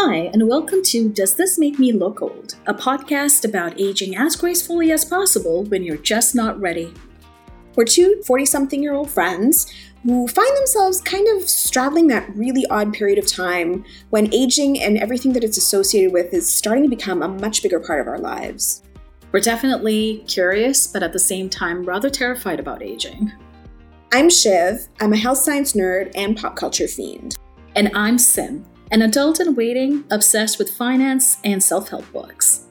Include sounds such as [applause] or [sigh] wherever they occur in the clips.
Hi, and welcome to Does This Make Me Look Old? A podcast about aging as gracefully as possible when you're just not ready. We're two 40 something year old friends who find themselves kind of straddling that really odd period of time when aging and everything that it's associated with is starting to become a much bigger part of our lives. We're definitely curious, but at the same time, rather terrified about aging. I'm Shiv, I'm a health science nerd and pop culture fiend. And I'm Sim, an adult in waiting obsessed with finance and self help books.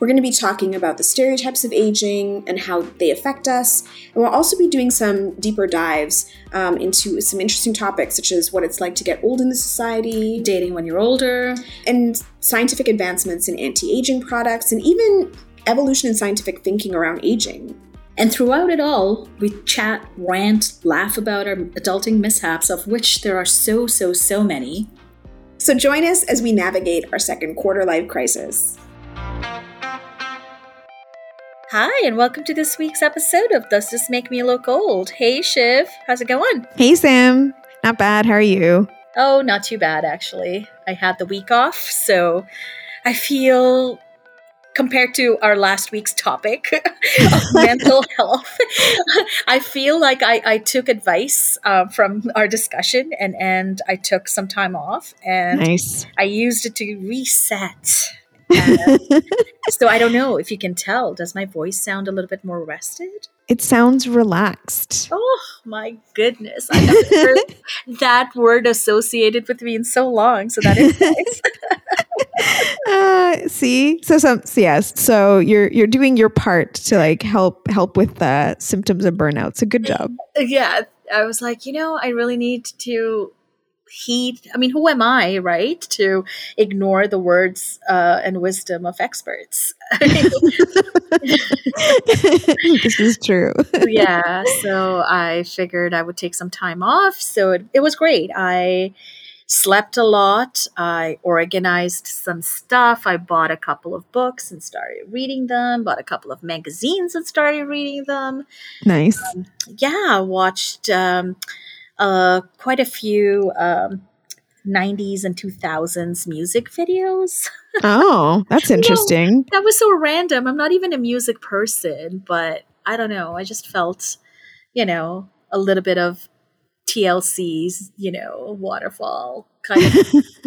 We're going to be talking about the stereotypes of aging and how they affect us. And we'll also be doing some deeper dives um, into some interesting topics, such as what it's like to get old in the society, dating when you're older, and scientific advancements in anti aging products, and even evolution in scientific thinking around aging. And throughout it all, we chat, rant, laugh about our adulting mishaps, of which there are so, so, so many. So join us as we navigate our second quarter life crisis. Hi, and welcome to this week's episode of Does This Make Me Look Old? Hey, Shiv, how's it going? Hey, Sam. Not bad. How are you? Oh, not too bad, actually. I had the week off, so I feel compared to our last week's topic [laughs] of [laughs] mental health, [laughs] I feel like I, I took advice uh, from our discussion and, and I took some time off and nice. I used it to reset. so I don't know if you can tell. Does my voice sound a little bit more rested? It sounds relaxed. Oh my goodness. I haven't heard that word associated with me in so long. So that is nice. Uh, see, so some so yes, so you're you're doing your part to like help help with the symptoms of burnout. So good job. [laughs] Yeah, I was like, you know, I really need to heed. I mean, who am I, right, to ignore the words uh, and wisdom of experts? [laughs] this is true. [laughs] yeah, so I figured I would take some time off. So it, it was great. I slept a lot. I organized some stuff. I bought a couple of books and started reading them, bought a couple of magazines and started reading them. Nice. Um, yeah, watched um, uh, quite a few um, 90s and 2000s music videos. [laughs] oh, that's interesting. no, that was so random. I'm not even a music person, but I don't know. I just felt, you know, a little bit of TLC's, you know, waterfall kind of. [laughs] [laughs]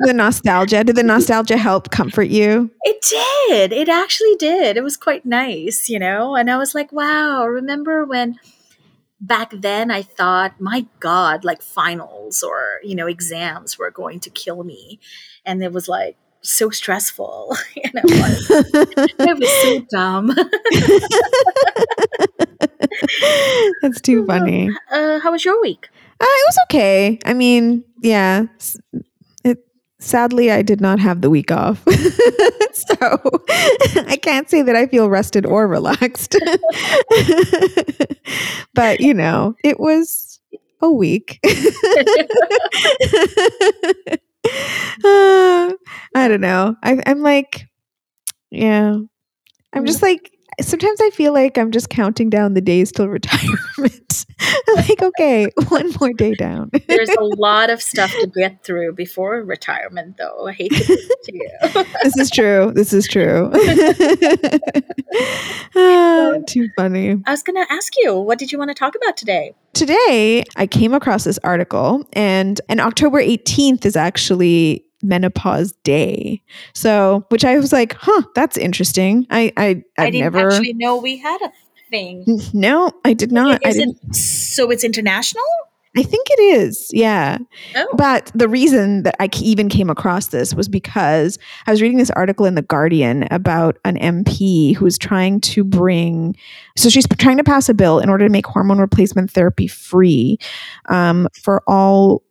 the nostalgia. Did the nostalgia help comfort you? It did. It actually did. It was quite nice, you know? And I was like, wow, remember when back then I thought, my God, like finals or, you know, exams were going to kill me. And it was like, so stressful. [laughs] and it was, it was so dumb. [laughs] That's too funny. Uh, how was your week? Uh, it was okay. I mean, yeah. It sadly I did not have the week off, [laughs] so [laughs] I can't say that I feel rested or relaxed. but you know, it was a week. uh, I don't know. I, I'm like, yeah. I'm just like sometimes I feel like I'm just counting down the days till [laughs] retirement. Like, okay, one more day down. There's a lot of stuff to get through before retirement, though. I hate to, to you. [laughs] this is true. This is true. oh, [laughs] too funny. I was going to ask you, what did you want to talk about today? Today, I came across this article, and and October 18th is actually menopause day. So, which I was like, huh, that's interesting. I I I've I did not never actually know we had a thing. No, I did not. Is I it, so it's international? I think it is, yeah. Oh. But the reason that I even came across this was because I was reading this article in The Guardian about an MP who's trying to bring, so she's trying to pass a bill in order to make hormone replacement therapy free um, for all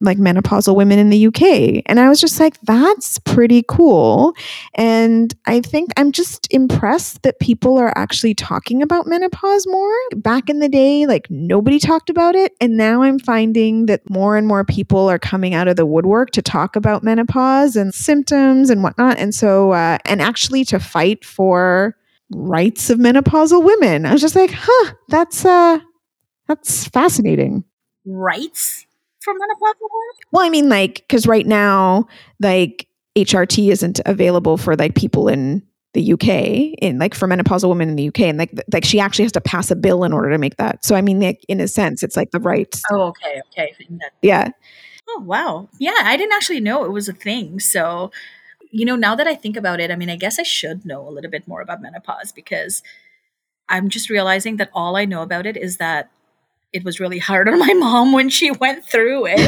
like menopausal women in the UK. And I was just like, that's pretty cool. And I think I'm just impressed that people are actually talking about menopause more. Back in the day, like nobody talked about it. And now I'm finding that more and more people are coming out of the woodwork to talk about menopause and symptoms and whatnot. And so, uh, and actually to fight for rights of menopausal women. I was just like, huh, that's, uh, that's fascinating. Rights? For menopausal women? Well, I mean, like, because right now, like, HRT isn't available for like people in the UK, in like for menopausal women in the UK, and like, like she actually has to pass a bill in order to make that. So, I mean, like, in a sense, it's like the rights. Oh, okay, okay. Yeah. Oh, wow. Yeah, I didn't actually know it was a thing. So, you know, now that I think about it, I mean, I guess I should know a little bit more about menopause because I'm just realizing that all I know about it is that it was really hard on my mom when she went through it.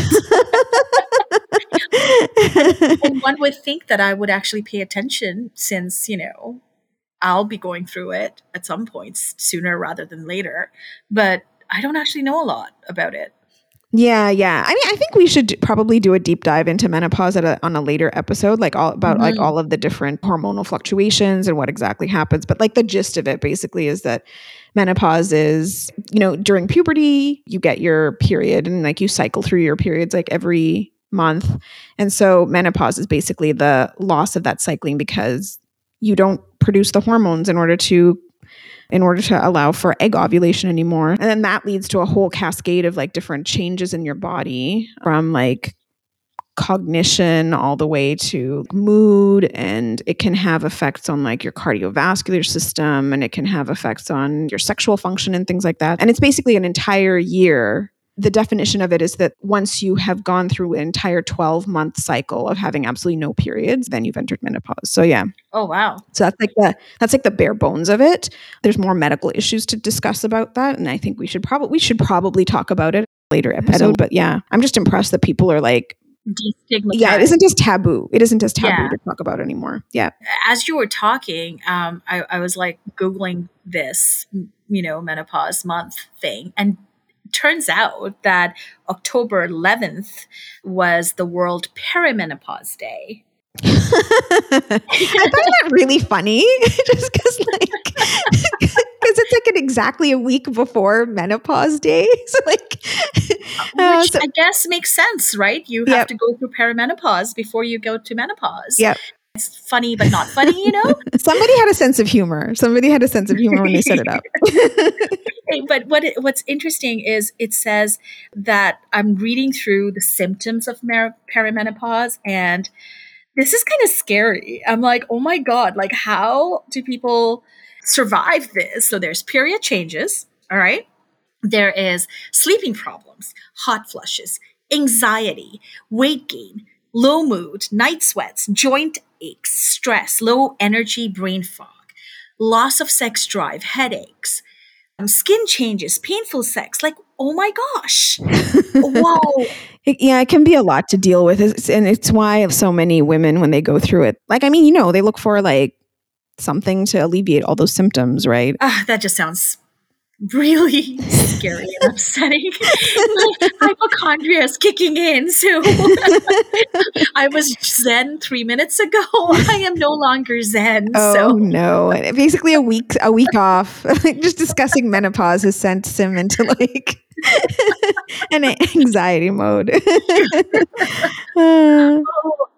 and one would think that I would actually pay attention since, you know, I'll be going through it at some point sooner rather than later. But I don't actually know a lot about it. Yeah, yeah. I mean, I think we should probably do a deep dive into menopause at a, on a later episode, like all about like Mhm. all of the different hormonal fluctuations and what exactly happens. But like the gist of it basically is that menopause is, you know, during puberty, you get your period and like you cycle through your periods like every month. And so menopause is basically the loss of that cycling because you don't produce the hormones in order to in order to allow for egg ovulation anymore. And then that leads to a whole cascade of like different changes in your body from like cognition all the way to mood and it can have effects on like your cardiovascular system and it can have effects on your sexual function and things like that. And it's basically an entire year the definition of it is that once you have gone through an entire 12 month cycle of having absolutely no periods then you've entered menopause so yeah Oh, wow. so that's like the that's like the bare bones of it. There's more medical issues to discuss about that, and I think we should probably we should probably talk about it later episode. But yeah, I'm just impressed that people are like, Yeah, it isn't just taboo. It isn't just taboo Yeah. to talk about anymore. Yeah, as you were talking, um, I, I was like Googling this, you know, menopause month thing. And turns out that October 11th was the World Perimenopause Day. [laughs] I find that really funny, [laughs] just because like [laughs] because it's like an exactly a week before menopause day. So [laughs] like, uh, Which so- I guess makes sense, right? You have Yep. to go through perimenopause before you go to menopause. Yeah. It's funny, but not funny, you know? [laughs] somebody had a sense of humor. Somebody had a sense of humor when they set it up. [laughs] But what it, what's interesting is it says that I'm reading through the symptoms of mer- perimenopause, and this is kind of scary. I'm like, oh my god, like how do people survive this? So there's period changes, all right. There is sleeping problems, hot flushes, anxiety, weight gain, low mood, night sweats, joint aches, stress, low energy, brain fog, loss of sex drive, headaches, um, skin changes, painful sex. Like, oh my gosh. [laughs] Whoa. Yeah, it can be a lot to deal with. It's, and it's why so many women, when they go through it, like, I mean, you know, they look for like something to alleviate all those symptoms, right? Ah, that just sounds really scary and upsetting. [laughs] [laughs] Hypochondria is kicking in. So [laughs] I was zen three minutes ago. I am no longer zen. Oh so no! Basically, a week a week off. Just discussing menopause has sent him into like an anxiety mode. Uh,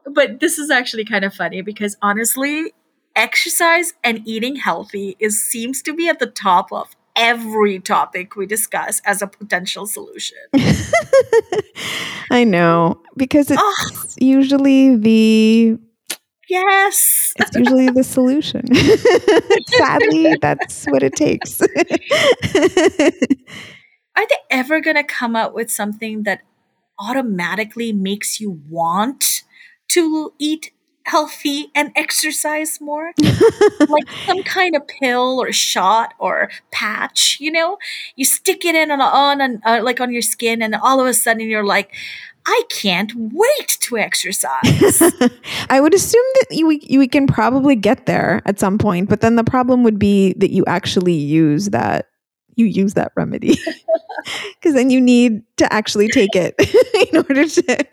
but this is actually kind of funny because honestly, exercise and eating healthy is seems to be at the top of every topic we discuss as a potential solution. [laughs] I know because it's Oh, usually the yes. it's usually the solution. [laughs] Sadly, that's what it takes. [laughs] Are they ever going to come up with something that automatically makes you want to eat healthy and exercise more? [laughs] like some kind of pill or shot or patch, you know? You stick it in on, on, on uh, like on your skin and all of a sudden you're like, I can't wait to exercise. [laughs] I would assume that you you can probably get there at some point, but then the problem would be that you actually use that you use that remedy [laughs] because then you need to actually take it [laughs] in order to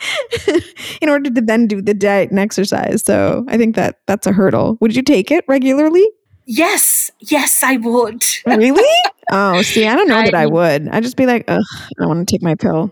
[laughs] in order to then do the diet and exercise. So I think that that's a hurdle. Would you take it regularly? yes, yes, I would. Really? oh, see, I don't know that I I- would. I'd just be like, ugh, I want to take my pill.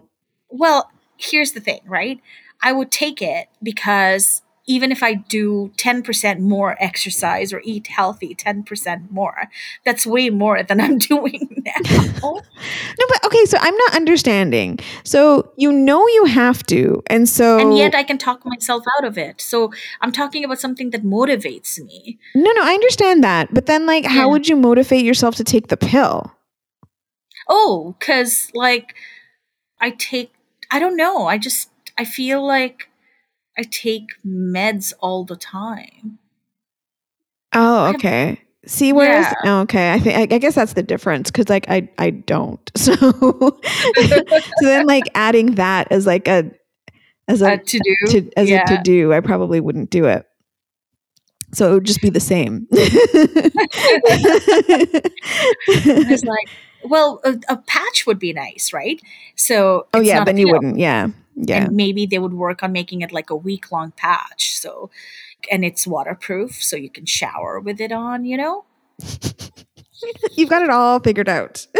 Well, here's the thing, right? I would take it because even if I do 10% more exercise or eat healthy 10% more, that's way more than I'm [laughs] doing now. no, but okay, so I'm not understanding. So you know you have to. And so and yet I can talk myself out of it. So I'm talking about something that motivates me. No, no, I understand that. But then like how Yeah. would you motivate yourself to take the pill? Oh, cuz like I take I don't know. I just I feel like I take meds all the time. Oh, okay. See, whereas Yeah. oh, okay, I think I, guess that's the difference because like I I don't. [laughs] So so then like [laughs] adding that as like a as a to do to, as yeah. a to do, I probably wouldn't do it. So it would just be the same. [laughs] it's like, well, a, a patch would be nice, right? So oh yeah, then you wouldn't. Yeah, yeah. and maybe they would work on making it like a week long patch so and it's waterproof so you can shower with it on you know [laughs] You've got it all figured out. [laughs]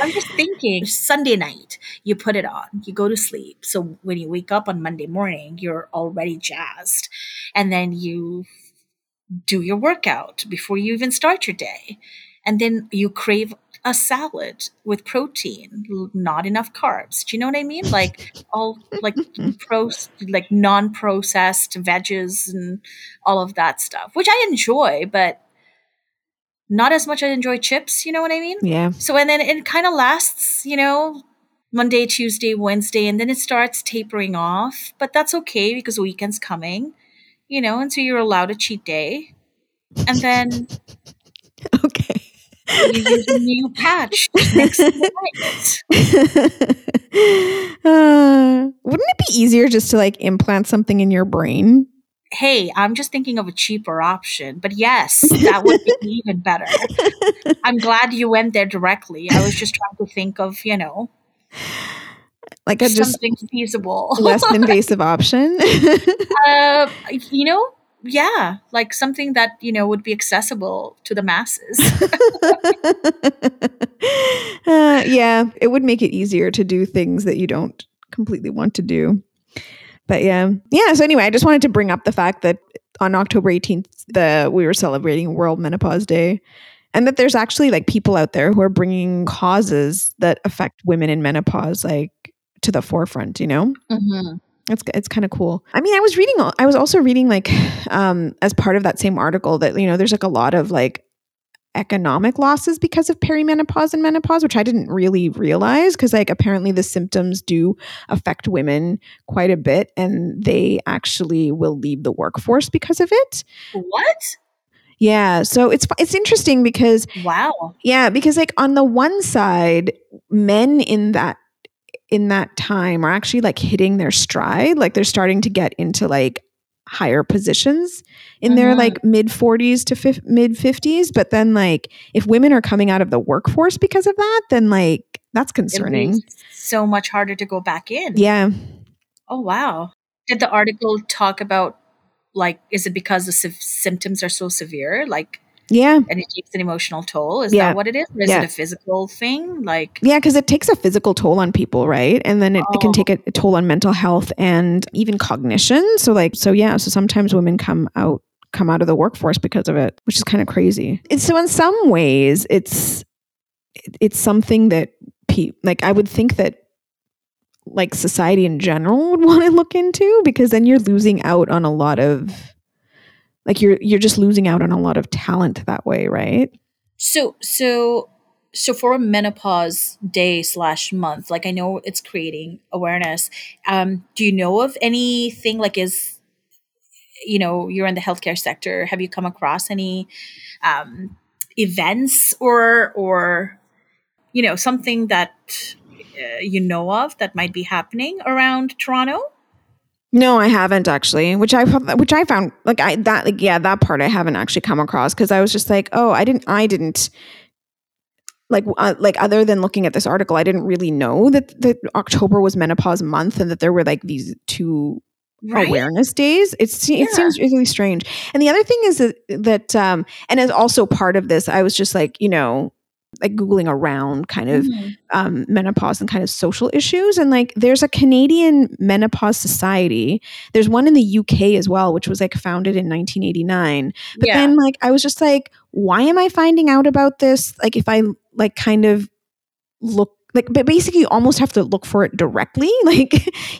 i'm just thinking [laughs] sunday night you put it on you go to sleep so when you wake up on monday morning you're already jazzed and then you do your workout before you even start your day and then you crave a salad with protein not enough carbs do you know what i mean [laughs] like all like pro like non-processed veggies and all of that stuff which i enjoy but not as much as i enjoy chips you know what i mean yeah. so and then it kind of lasts, you know, Monday, Tuesday, Wednesday, and then it starts tapering off. But that's okay because the weekend's coming, you know, and so you're allowed a cheat day. And then [laughs] Okay. You a new patch next [laughs] uh, wouldn't it be easier just to like implant something in your brain? Hey, I'm just thinking of a cheaper option. But yes, that would be even better. I'm glad you went there directly. I was just trying to think of, you know, Like a just something feasible. less invasive [laughs] option. [laughs] uh, you know, yeah, like something that you know would be accessible to the masses. [laughs] uh, yeah, it would make it easier to do things that you don't completely want to do. But yeah, yeah. So anyway, I just wanted to bring up the fact that on October 18th, the we were celebrating World Menopause Day, and that there's actually like people out there who are bringing causes that affect women in menopause like to the forefront. You know, mm-hmm. It's it's kind of cool. I mean, I was reading. I was also reading like um, as part of that same article that you know there's like a lot of like economic losses because of perimenopause and menopause, which I didn't really realize because like apparently the symptoms do affect women quite a bit, and they actually will leave the workforce because of it. What? Yeah, so it's it's interesting because Wow. yeah, because like on the one side, men in that in that time are actually like hitting their stride, like they're starting to get into like higher positions in their Mhm. like mid 40s to fif- mid 50s, but then like if women are coming out of the workforce because of that, then like that's concerning. so much harder to go back in. Yeah. Oh wow. Did the article talk about like is it because the sy- symptoms are so severe like Yeah. and it takes an emotional toll? Is Yeah. that what it is? Or is Yeah. it a physical thing? Like Yeah, because it takes a physical toll on people, right? And then it, it can Oh. take a, a toll on mental health and even cognition. So like, so yeah, so sometimes women come out come out of the workforce because of it, which is kind of crazy. And so in some ways, it's it's something that pe- like I would think that like society in general would [laughs] want to look into because then you're losing out on a lot of like you're you're just losing out on a lot of talent that way, right? So so so for a menopause day slash month, like I know it's creating awareness. Um, do you know of anything like is you know you're in the healthcare sector? Have you come across any um, events or or you know something that uh, you know of that might be happening around Toronto? No, I haven't actually. Which I which I found like I that like yeah that part I haven't actually come across because I was just like oh I didn't I didn't like uh, like other than looking at this article I didn't really know that that October was menopause month and that there were like these two awareness days. It's it Yeah. seems really strange. And the other thing is that that um and as also part of this I was just like you know like googling around kind of Mhm. um, menopause and kind of social issues and like there's a canadian menopause society. There's one in the uk as well which was like founded in 1989 but yeah. then like i was just like why am i finding out about this? Like if i like kind of look like but basically you almost have to look for it directly. [laughs] Like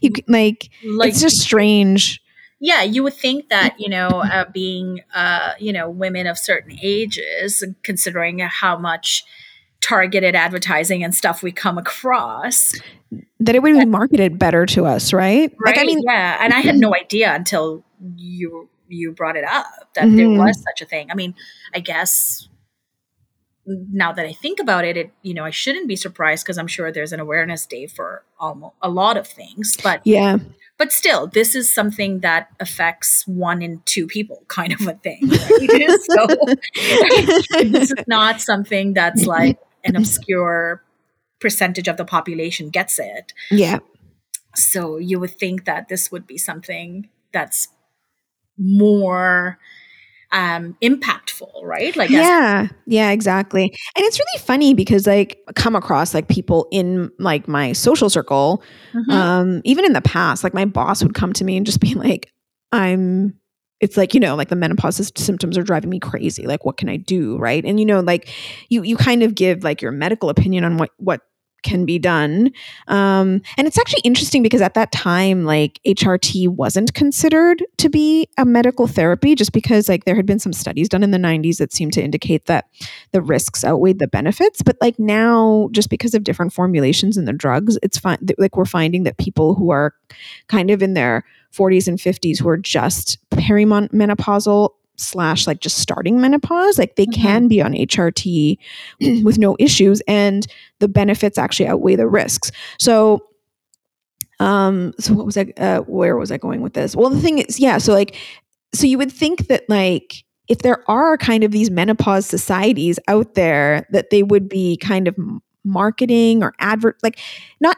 you like, like it's just strange. Yeah you would think that you know uh, being uh you know women of certain ages considering how much targeted advertising and stuff we come across. That it would be marketed better to us right? Right like i mean yeah and i had no idea until you you brought it up that there Mhm. was such a thing. I mean i guess now that i think about it it you know i shouldn't be surprised because i'm sure there's an awareness day for almost a lot of things but yeah. but still this is something that affects one in two people kind of a thing [laughs] right? [laughs] so [laughs] this is not something that's like an obscure percentage of the population gets it. Yeah. So you would think that this would be something that's more um impactful right? Like as- yeah. Yeah exactly. And it's really funny because like come across like people in like my social circle Mhm. um even in the past like my boss would come to me and just be like i'm it's like you know like the menopause symptoms are driving me crazy like what can i do right? And you know like you you kind of give like your medical opinion on what what can be done. Um and it's actually interesting because at that time like hrt wasn't considered to be a medical therapy just because like there had been some studies done in the 90s that seemed to indicate that the risks outweighed the benefits. But like now just because of different formulations in the drugs it's fine like we're finding that people who are kind of in their 40s and 50s who are just perimenopausal slash like just starting menopause. Like they Mhm. can be on hrt [clears throat] with no issues and the benefits actually outweigh the risks. So um so what was i uh, where was i going with this? Well the thing is yeah so like so you would think that like if there are kind of these menopause societies out there that they would be kind of marketing or advert like not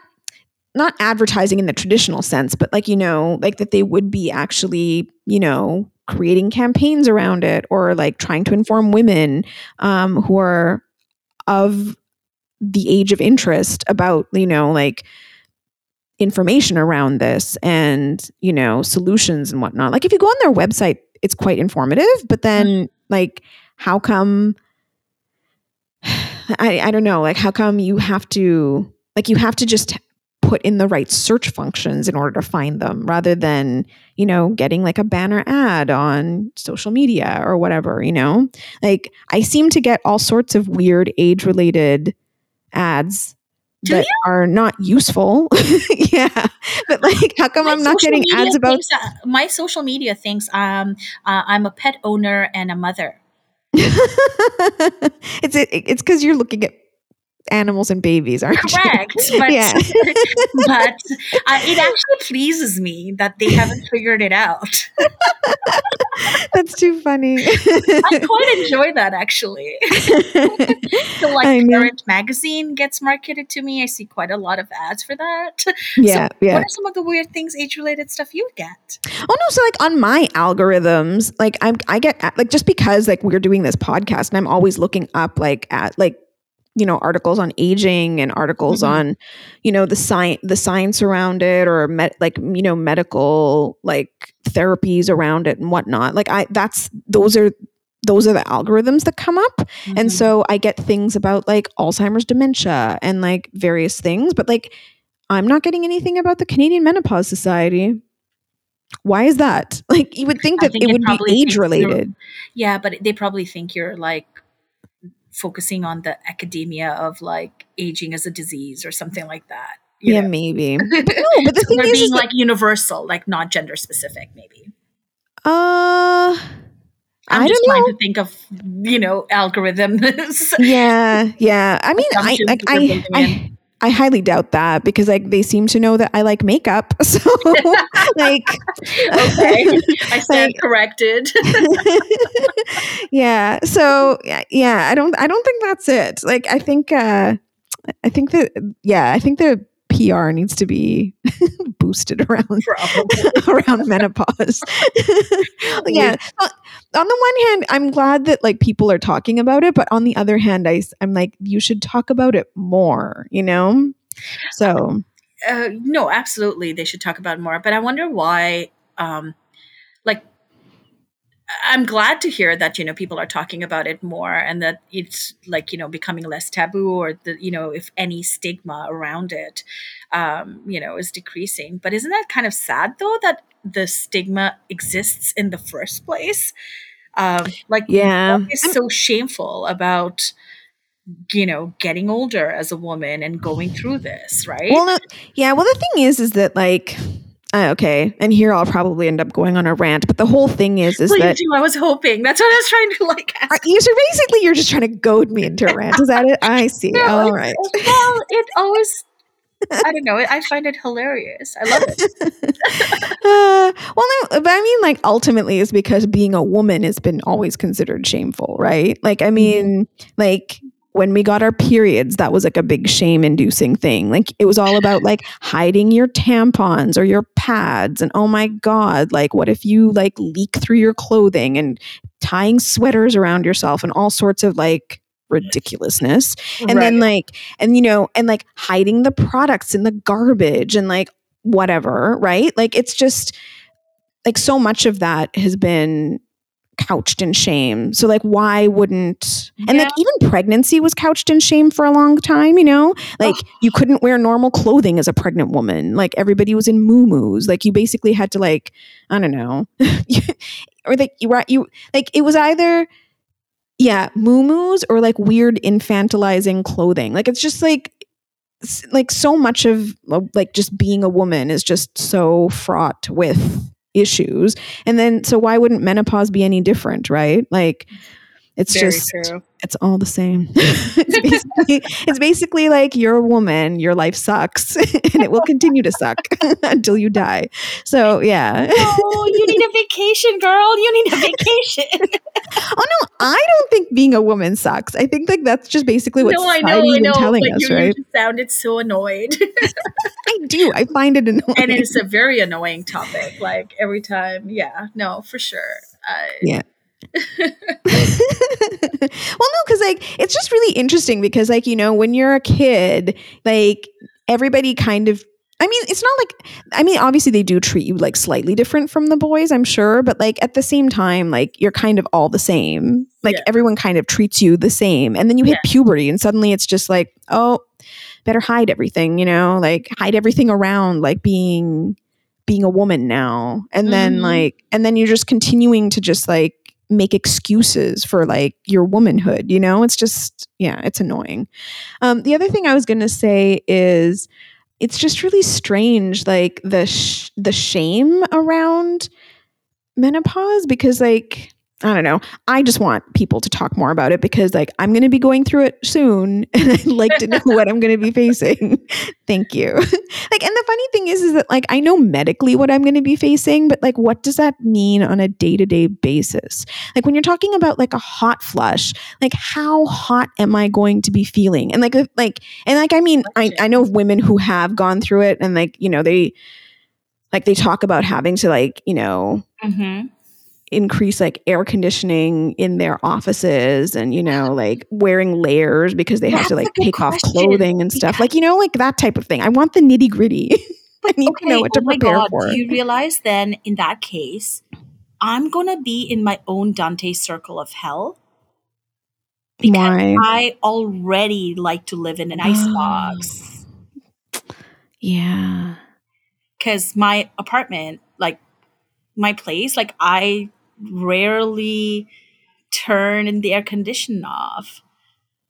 not advertising in the traditional sense but like you know like that they would be actually you know creating campaigns around it or like trying to inform women um, who are of the age of interest about you know like information around this and you know solutions and whatnot. Like if you go on their website it's quite informative but then like how come [sighs] I, I don't know like how come you have to like you have to just put in the right search functions in order to find them rather than you know getting like a banner ad on social media or whatever you know? Like i seem to get all sorts of weird age related ads Do that are not useful. [laughs] Yeah. But like how come My i'm not getting ads about thinks, uh, my social media thinks um uh, i'm a pet owner and a mother. [laughs] It's it, it's because you're looking at animals and babies aren't correct you [laughs] but yeah. [laughs] but uh, it [laughs] actually pleases me that they haven't figured it out. That's too funny. I quite enjoy that actually. So I like parent magazine gets marketed to me. I see quite a lot of ads for that. Yeah yeah. what are some of the weird things age related stuff you get? Oh no, so like on my algorithms, like I'm I get like just because like we're doing this podcast and I'm always looking up like at like you know articles on aging and articles Mhm. on you know the science the science around it or med- like you know medical like therapies around it and whatnot. Like i that's those are those are the algorithms that come up. And Mhm. so i get things about like alzheimer's dementia and like various things but like i'm not getting anything about the canadian menopause society. Why is that? [laughs] Like you would think that think it it would be age related Yeah, but they probably think you're like focusing on the academia of like aging as a disease or something like that. yeah know? maybe but [laughs] no but the thing is, being is like universal, like not gender specific, maybe. uh I'm I just don't trying know. to think of you know algorithms. yeah yeah i [laughs] mean i like I, I I highly doubt that because like they seem to know that I like makeup. [laughs] So [laughs] like okay, I [laughs] stand corrected. yeah. So yeah, yeah, I don't I don't think that's it. Like I think uh I think that yeah, I think that PR needs to be [laughs] boosted around [laughs] around menopause. yeah. Uh, On the one hand, I'm glad that like people are talking about it, but on the other hand, I I'm like you should talk about it more, you know? So, uh, no, absolutely, they should talk about it more. But I wonder why. Um, I'm glad to hear that you know people are talking about it more, and that it's like you know becoming less taboo, or the you know if any stigma around it, um, you know, is decreasing. But isn't that kind of sad though that the stigma exists in the first place? Um, like, yeah. is so shameful about you know getting older as a woman and going through this, right? Well, no, yeah. Well, the thing is, is that like, uh, okay, and here I'll probably end up going on a rant, but the whole thing is, is Please that do. I was hoping. That's what I was trying to like. Ask. are you, so basically you're just trying to goad me into a rant. Is that it? [laughs] I see. No, All right. Well, it always. I don't know. I find it hilarious. I love it. [laughs] Uh, well, no, but I mean, like, ultimately, it's because being a woman has been always considered shameful, right? Like, I mean, like, when we got our periods, that was like a big shame inducing thing. Like, it was all about like hiding your tampons or your pads. And oh my God, like, what if you like leak through your clothing and tying sweaters around yourself and all sorts of like ridiculousness and then like and you know and like hiding the products in the garbage and like whatever right like it's just like so much of that has been couched in shame. So like why wouldn't and like even pregnancy was couched in shame for a long time you know? Like you couldn't wear normal clothing as a pregnant woman. Like everybody was in moo like you basically had to like i don't know. [laughs] Or like you right you like it was either yeah moo or like weird infantilizing clothing. Like it's just like like so much of like just being a woman is just so fraught with issues. And then so why wouldn't menopause be any different right? Like it's Very just true. it's all the same [laughs] it's, basically, it's basically like you're a woman your life sucks [laughs] and it will continue to suck [laughs] until you die so yeah Oh, you need a vacation, girl. You need a vacation. oh no i don't think being a woman sucks i think like that's just basically what no, I know, I know. telling but us you, right you sounded so annoyed. i do i find it annoying and it's a very annoying topic. Like every time, yeah, no, for sure. Uh, Yeah. [laughs] well, no, because like it's just really interesting because like you know when you're a kid, like everybody kind of. I mean, it's not like I mean, obviously they do treat you like slightly different from the boys, I'm sure, but like at the same time, like you're kind of all the same. Like Yeah. everyone kind of treats you the same, and then you hit puberty, and suddenly it's just like, oh, better hide everything, you know, like hide everything around, like being being a woman now, and then Mhm. like, and then you're just continuing to just like make excuses for like your womanhood you know? It's just yeah it's annoying. Um the other thing i was going to say is it's just really strange like the sh- the shame around menopause because like I don't know. I just want people to talk more about it because like I'm going to be going through it soon [laughs] and I'd like to know what I'm going to be facing. [laughs] Thank you. [laughs] like and the funny thing is is that like I know medically what I'm going to be facing, but like what does that mean on a day-to-day basis? Like when you're talking about like a hot flush, like how hot am I going to be feeling? And like if- like and like I mean I I know women who have gone through it and like, you know, they like they talk about having to like, you know, mhm. Increase like air conditioning in their offices and you know like wearing layers because they have to like take off clothing and stuff because- like you know like that type of thing i want the nitty gritty [laughs] i need to know what to oh my prepare God. for Do you realize then in that case, I'm gonna be in my own Dante circle of hell? Because Why? I already like to live in an icebox. [gasps] yeah Because my apartment, like my place, like I rarely turn the air condition off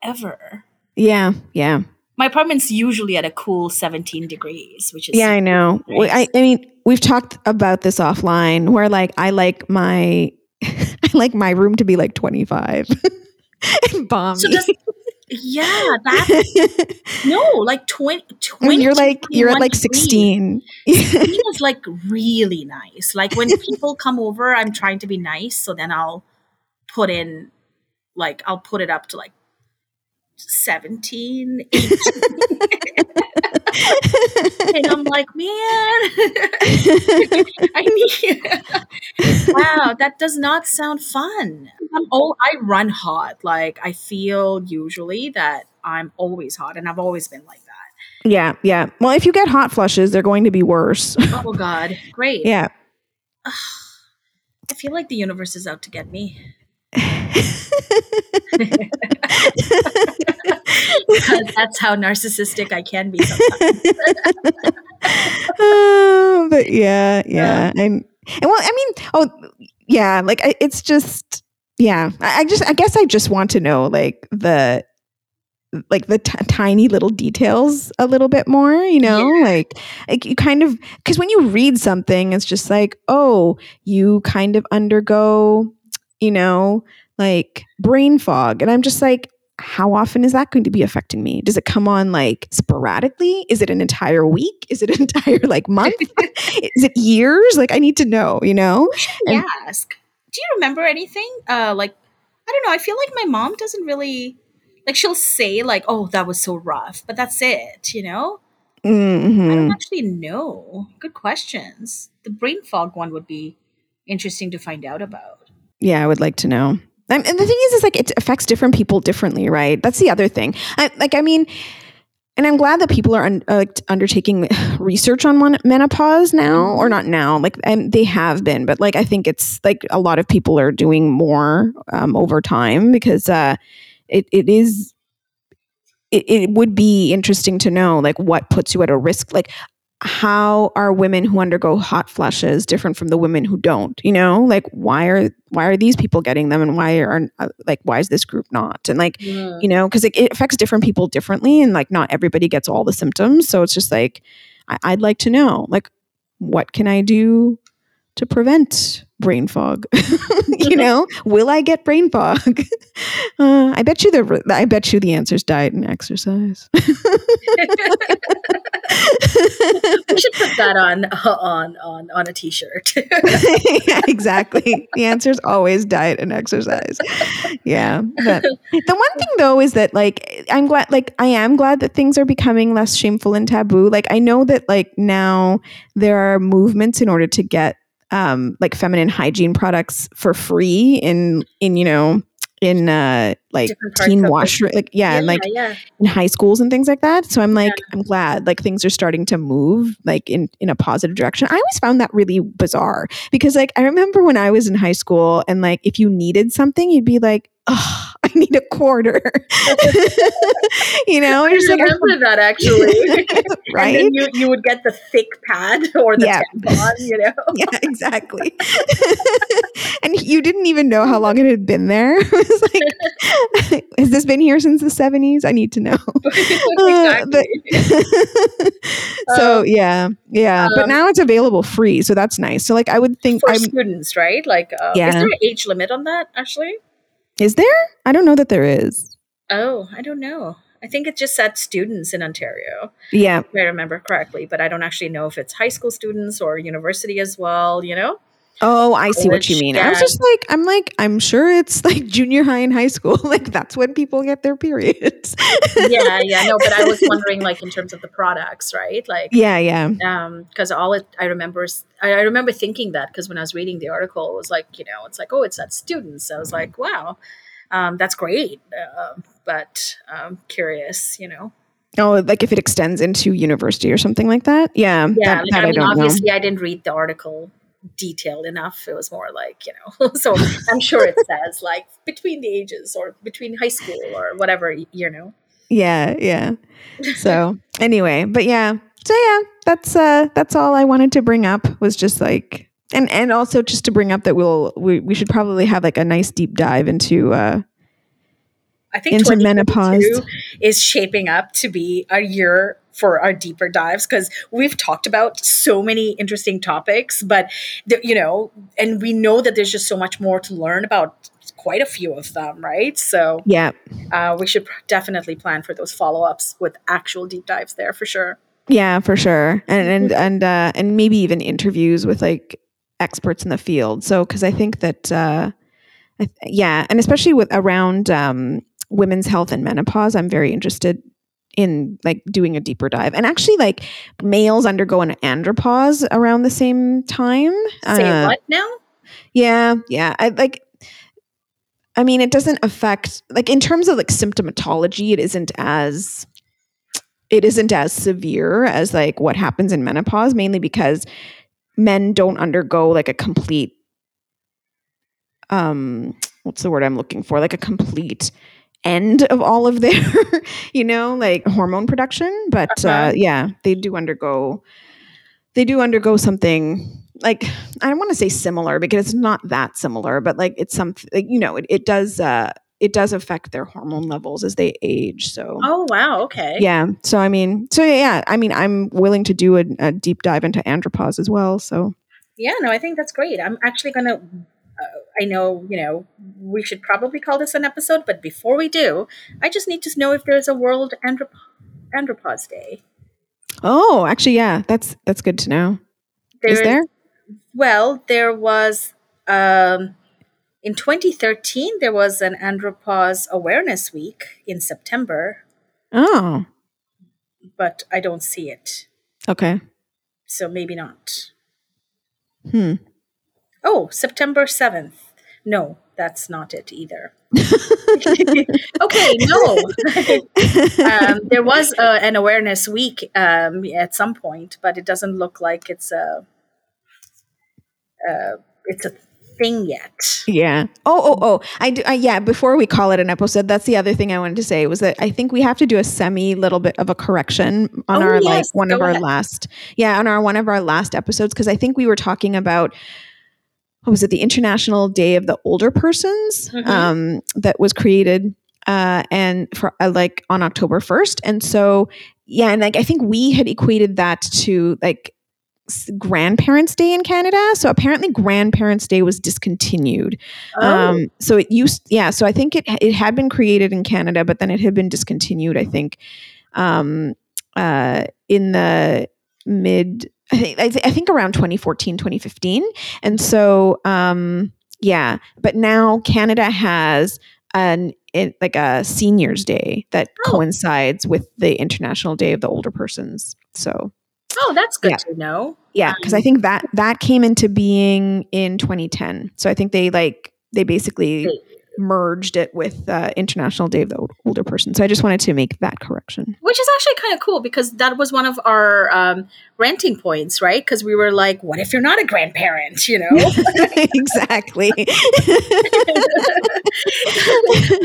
ever. yeah yeah My apartment's usually at a cool 17 degrees, which is yeah i know. Well, I, I mean we've talked about this offline where like i like my [laughs] i like my room to be like 25 [laughs] and bomb So does yeah, [laughs] that no, like 20, 20 when you're like you're at like degrees. 16 [laughs] is like really nice. Like when people come over, I'm trying to be nice, so then I'll put in like I'll put it up to like 17, 18. [laughs] like, man, [laughs] I mean, [laughs] wow, that does not sound fun. I'm oh, I run hot. Like I feel usually that I'm always hot, and I've always been like that. Yeah, yeah. Well, if you get hot flushes, they're going to be worse. [laughs] Oh God, great. yeah. I feel like the universe is out to get me. Because [laughs] that's how narcissistic I can be sometimes. [laughs] Oh, but yeah, yeah. And, and well, I mean, oh, yeah, like I, it's just, yeah. I, I just, I guess I just want to know like the, like the t- tiny little details a little bit more, you know, Yeah. like, like you kind of, because when you read something, it's just like, oh, you kind of undergo, you know, like brain fog. And I'm just like, how often is that going to be affecting me? Does it come on like sporadically? Is it an entire week? Is it an [laughs] entire like month? [laughs] is it years? Like I need to know, you know? And- ask. Do you remember anything? Uh, like I don't know. I feel like my mom doesn't really like. She'll say like, "Oh, that was so rough," but that's it. You know. I Mhm. don't actually know. Good questions. The brain fog one would be interesting to find out about. Yeah, I would like to know. And the thing is, is like it affects different people differently, right? That's the other thing. I, like, I mean, and I'm glad that people are un, uh, undertaking [laughs] research on mon- menopause now, or not now. Like, and they have been, but like I think it's like a lot of people are doing more um, over time because uh, it it is. It, it would be interesting to know like what puts you at a risk like how are women who undergo hot flushes different from the women who don't you know? Like why are why are these people getting them and why are uh, like why is this group not? And like you know because it, it affects different people differently and like not everybody gets all the symptoms. So it's just like I, i'd like to know like what can i do to prevent brain fog? [laughs] You know? [laughs] Will i get brain fog? [laughs] Uh, i bet you the i bet you the answer is diet and exercise. we should put that on [laughs] on on on a t-shirt. [laughs] [laughs] exactly. The answer is always diet and exercise. Yeah. But the one thing though is that like I'm glad like I am glad that things are becoming less shameful and taboo. Like I know that like now there are movements in order to get um like feminine hygiene products for free in in you know in uh like teen of the- wash like yeah, and like yeah. in high schools and things like that. So I'm like, I'm glad like things are starting to move like in in a positive direction. I always found that really bizarre because like I remember when I was in high school and like if you needed something, you'd be like, oh, I [laughs] need a quarter. [laughs] you know, I you're like, remember that actually. [laughs] right? You, you would get the thick pad or the Yeah. tampon, you know. yeah, exactly. and you didn't even know how long it had been there. it was like, has this been here since the 70s? I need to know. Uh, but- so Um, yeah, yeah. but um, now it's available free, so that's nice. So like, I would think, For I'm, students, right? Like, uh, is there an age limit on that? Actually, is there? I don't know that there is. oh, I don't know. I think it just said students in Ontario, Yeah, if I remember correctly. But I don't actually know if it's high school students or university as well. You know? Oh, I see what you mean. I was just like, I'm like, I'm sure it's [laughs] like junior high and high school. [laughs] Like that's when people get their periods. yeah, yeah. No, but I was [laughs] wondering, like, in terms of the products, right? Like, yeah, yeah, um because all it i remember I remember thinking that because when i was reading the article it was like you know it's like oh it's at students i was like wow um that's great um but um curious you know Oh, like if it extends into university or something like that. Yeah, yeah that, like, that i I, mean know. obviously i didn't read the article detailed enough it was more like you know [laughs] so i'm sure it says like between the ages or between high school or whatever you know Yeah, yeah. So anyway, but yeah. So yeah, that's uh that's all I wanted to bring up was just like and and also just to bring up that we'll we, we should probably have like a nice deep dive into uh I think Into 2022 menopause. is shaping up to be a year for our deeper dives because we've talked about so many interesting topics, but the, you know, and we know that there's just so much more to learn about quite a few of them, right? So yeah. uh, we should definitely plan for those follow ups with actual deep dives there for sure. Yeah, for sure. And and and uh and maybe even interviews with like experts in the field. So cuz I think that uh I th- yeah, and especially with around um women's health and menopause, I'm very interested in like doing a deeper dive. And actually, like males undergo an andropause around the same time. Say Uh, what now? Yeah, yeah. I like. I mean, it doesn't affect like in terms of like symptomatology. It isn't as it isn't as severe as like what happens in menopause, mainly because men don't undergo like a complete um what's the word I'm looking for? Like a complete end of all of their, [laughs] you know, like hormone production. But uh Uh-huh. yeah, they do undergo they do undergo something like I don't want to say similar because it's not that similar, but like it's something like, you know, it, it does uh it does affect their hormone levels as they age. So Oh wow, okay. yeah. So I mean, so yeah, I mean, I'm willing to do a, a deep dive into andropause as well. So Yeah, no, I think that's great. I'm actually going to. I know, you know, we should probably call this an episode, but before we do, I just need to know if there's a World Androp- Andropause Day. oh, actually, yeah, that's that's good to know. Is There- there? Well, there was. Um, in 2013, there was an Andropause Awareness Week in September, Oh, but I don't see it. okay. So maybe not. Hmm. Oh, September 7th. No, that's not it either. [laughs] okay, no. [laughs] um, there was uh, an awareness week um, at some point, but it doesn't look like it's a uh, it's a thing yet. Yeah. Oh, oh, oh. I do. I, yeah. Before we call it an episode, that's the other thing I wanted to say was that I think we have to do a semi little bit of a correction on Oh, our yes, like one of go our ahead. last, yeah, on our one of our last episodes because I think we were talking about what was it, the International Day of the Older Persons, Mhm. um, that was created uh, and for uh, like on October first, and so yeah, and like I think we had equated that to like Grandparents' Day in Canada. So apparently, Grandparents' Day was discontinued. Oh, Um, so it used, yeah. So I think it it had been created in Canada, but then it had been discontinued. I think um, uh, in the mid, I think I, th- I think around 2014, 2015, and so um, yeah. But now Canada has an it, like a Seniors Day that Oh. coincides with the International Day of the Older Persons. So oh, that's good yeah. to know. yeah, because I think that that came into being in 2010. So I think they like they basically merged it with uh, International Day of the Older Person. So I just wanted to make that correction. Which is actually kind of cool because that was one of our um, renting points, right? Because we were like, what if you're not a grandparent, you know? [laughs] [laughs] exactly.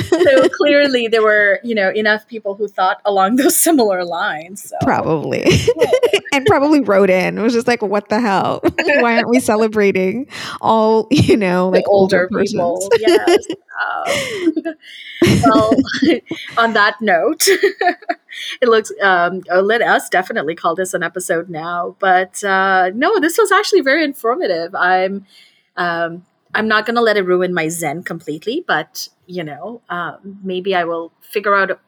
so clearly there were, you know, enough people who thought along those similar lines. So. probably, and probably wrote in. It was just like, what the hell? [laughs] Why aren't we celebrating all you know The like older, persons? people, yes. Um, [laughs] well, [laughs] on that note, [laughs] it looks. Um, uh, let us definitely call this an episode now. But uh, no, this was actually very informative. I'm. Um, I'm not going to let it ruin my zen completely, but you know, um, maybe I will figure out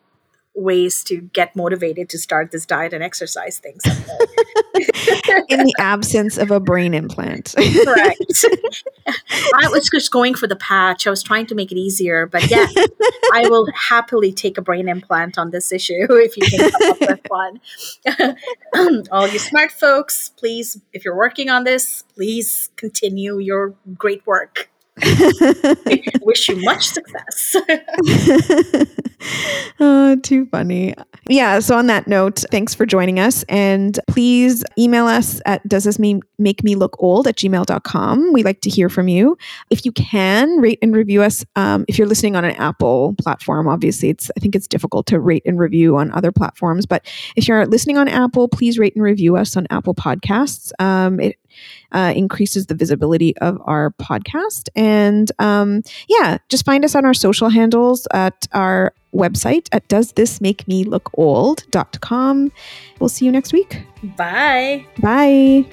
ways to get motivated to start this diet and exercise thing. [laughs] In the absence of a brain implant. Correct. [laughs] I was just going for the patch. I was trying to make it easier, but yeah, [laughs] I will happily take a brain implant on this issue if you can come up with one. [clears throat] All you smart folks, please, if you're working on this, please continue your great work. Wish you much success. [laughs] oh, too funny. Yeah. So, on that note, thanks for joining us. And please email us at does this mean make me look old at gmail.com. We like to hear from you. If you can, rate and review us. Um, if you're listening on an Apple platform, obviously, it's I think it's difficult to rate and review on other platforms. But if you're listening on Apple, please rate and review us on Apple Podcasts. Um, it uh, increases the visibility of our podcast. And um, yeah, just find us on our social handles at our website at does this make me look old.com. We'll see you next week. Bye. Bye.